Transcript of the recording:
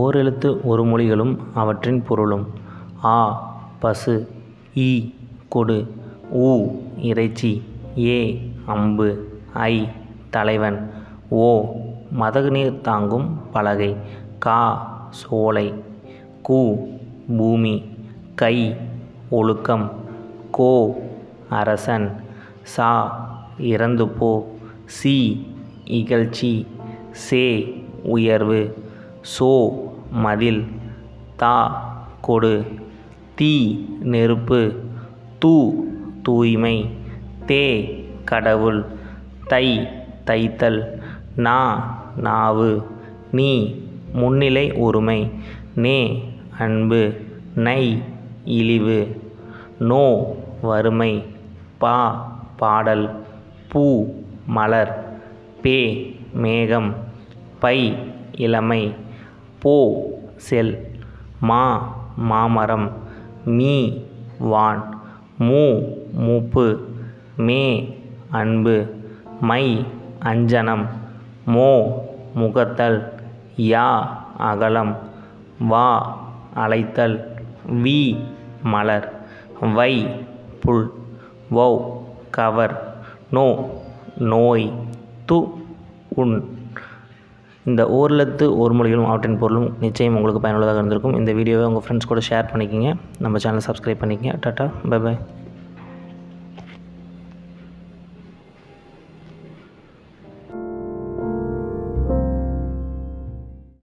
ஓரெழுத்து ஒரு மொழிகளும் அவற்றின் பொருளும். ஆ பசு இ கொடு ஊ இறைச்சி ஏ அம்பு ஐ தலைவன் ஓ மதகுநீர் தாங்கும் பலகை கா சோலை கூ பூமி கை ஒழுக்கம் கோ அரசன் சா இறந்து போ சி இகழ்ச்சி சே உயர்வு. சோ மதில் தா கொடு. தீ நெருப்பு. தூ தூய்மை. தே கடவுள். தை தைத்தல். நா நாவு. நீ முன்னிலை உரிமை நே அன்பு. நை இழிவு. நோ வறுமை. பா பாடல். பூ மலர். பே மேகம். பை இளமை. போ செல் மா மாமரம் மீ வான் மூ மூப்பு மே அன்பு மை அஞ்சனம் மோ முகத்தல் யா அகலம் வா அழைத்தல் வி மலர் வை புல் வௌ கவர் நோ நோய் து உன். இந்த ஓரெழுத்து ஒரு மொழிகளும் அவற்றின் பொருளும் நிச்சயம் உங்களுக்கு பயனுள்ளதாக இருந்திருக்கும். இந்த வீடியோவை உங்கள் ஃப்ரெண்ட்ஸ் கூட ஷேர் பண்ணிக்கிங்க. நம்ம சேனலை சப்ஸ்கிரைப் பண்ணிக்கங்க. Tata bye bye